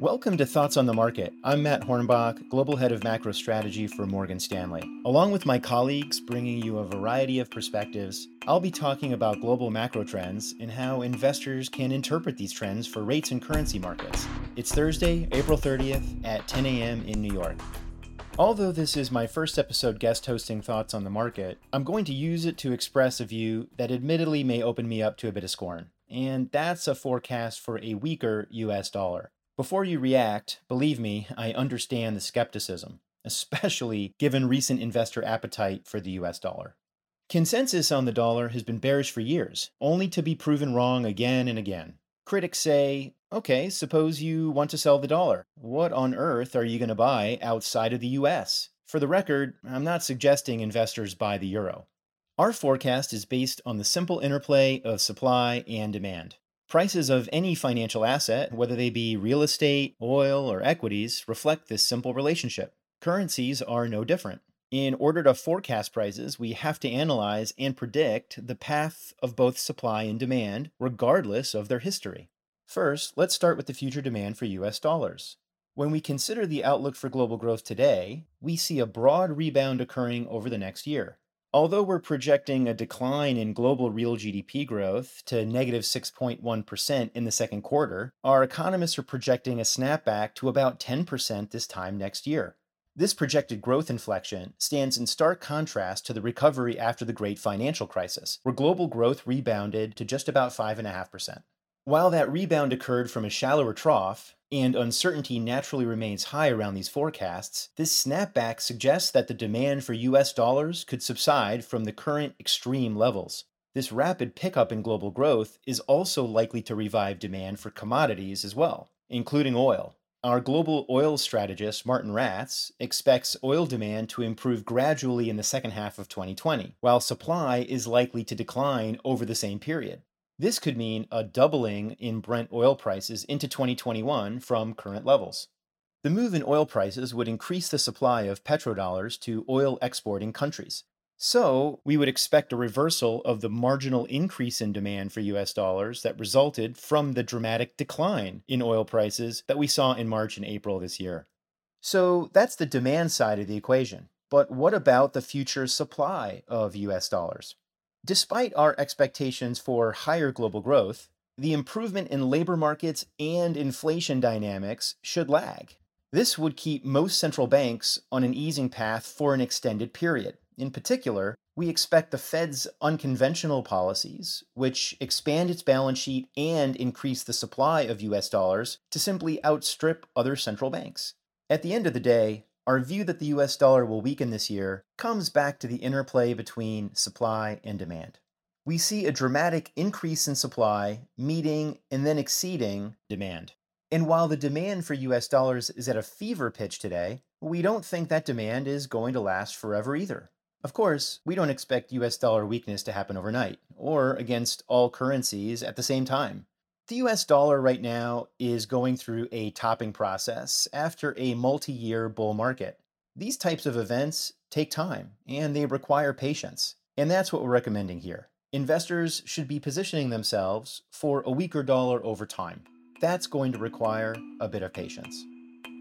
Welcome to Thoughts on the Market. I'm Matt Hornbach, Global Head of Macro Strategy for Morgan Stanley. Along with my colleagues bringing you a variety of perspectives, I'll be talking about global macro trends and how investors can interpret these trends for rates and currency markets. It's Thursday, April 30th at 10 a.m. in New York. Although this is my first episode guest hosting Thoughts on the Market, I'm going to use it to express a view that admittedly may open me up to a bit of scorn. And that's a forecast for a weaker US dollar. Before you react, believe me, I understand the skepticism, especially given recent investor appetite for the US dollar. Consensus on the dollar has been bearish for years, only to be proven wrong again and again. Critics say, okay, suppose you want to sell the dollar. What on earth are you going to buy outside of the US? For the record, I'm not suggesting investors buy the euro. Our forecast is based on the simple interplay of supply and demand. Prices of any financial asset, whether they be real estate, oil, or equities, reflect this simple relationship. Currencies are no different. In order to forecast prices, we have to analyze and predict the path of both supply and demand, regardless of their history. First, let's start with the future demand for US dollars. When we consider the outlook for global growth today, we see a broad rebound occurring over the next year. Although we're projecting a decline in global real GDP growth to negative 6.1 in the second quarter, our economists are projecting a snapback to about 10% this time next year. This projected growth inflection stands in stark contrast to the recovery after the great financial crisis, where global growth rebounded to just about 5.5%. While that rebound occurred from a shallower trough, and uncertainty naturally remains high around these forecasts, this snapback suggests that the demand for US dollars could subside from the current extreme levels. This rapid pickup in global growth is also likely to revive demand for commodities as well, including oil. Our global oil strategist, Martijn Rats, expects oil demand to improve gradually in the second half of 2020, while supply is likely to decline over the same period. This could mean a doubling in Brent oil prices into 2021 from current levels. The move in oil prices would increase the supply of petrodollars to oil exporting countries. So, we would expect a reversal of the marginal increase in demand for US dollars that resulted from the dramatic decline in oil prices that we saw in March and April this year. So, that's the demand side of the equation. But what about the future supply of US dollars? Despite our expectations for higher global growth, the improvement in labor markets and inflation dynamics should lag. This would keep most central banks on an easing path for an extended period. In particular, we expect the Fed's unconventional policies, which expand its balance sheet and increase the supply of US dollars, to simply outstrip other central banks. At the end of the day, our view that the US dollar will weaken this year comes back to the interplay between supply and demand. We see a dramatic increase in supply meeting and then exceeding demand. And while the demand for US dollars is at a fever pitch today, we don't think that demand is going to last forever either. Of course, we don't expect US dollar weakness to happen overnight, or against all currencies at the same time. The US dollar right now is going through a topping process after a multi year bull market. These types of events take time and they require patience. And that's what we're recommending here. Investors should be positioning themselves for a weaker dollar over time. That's going to require a bit of patience.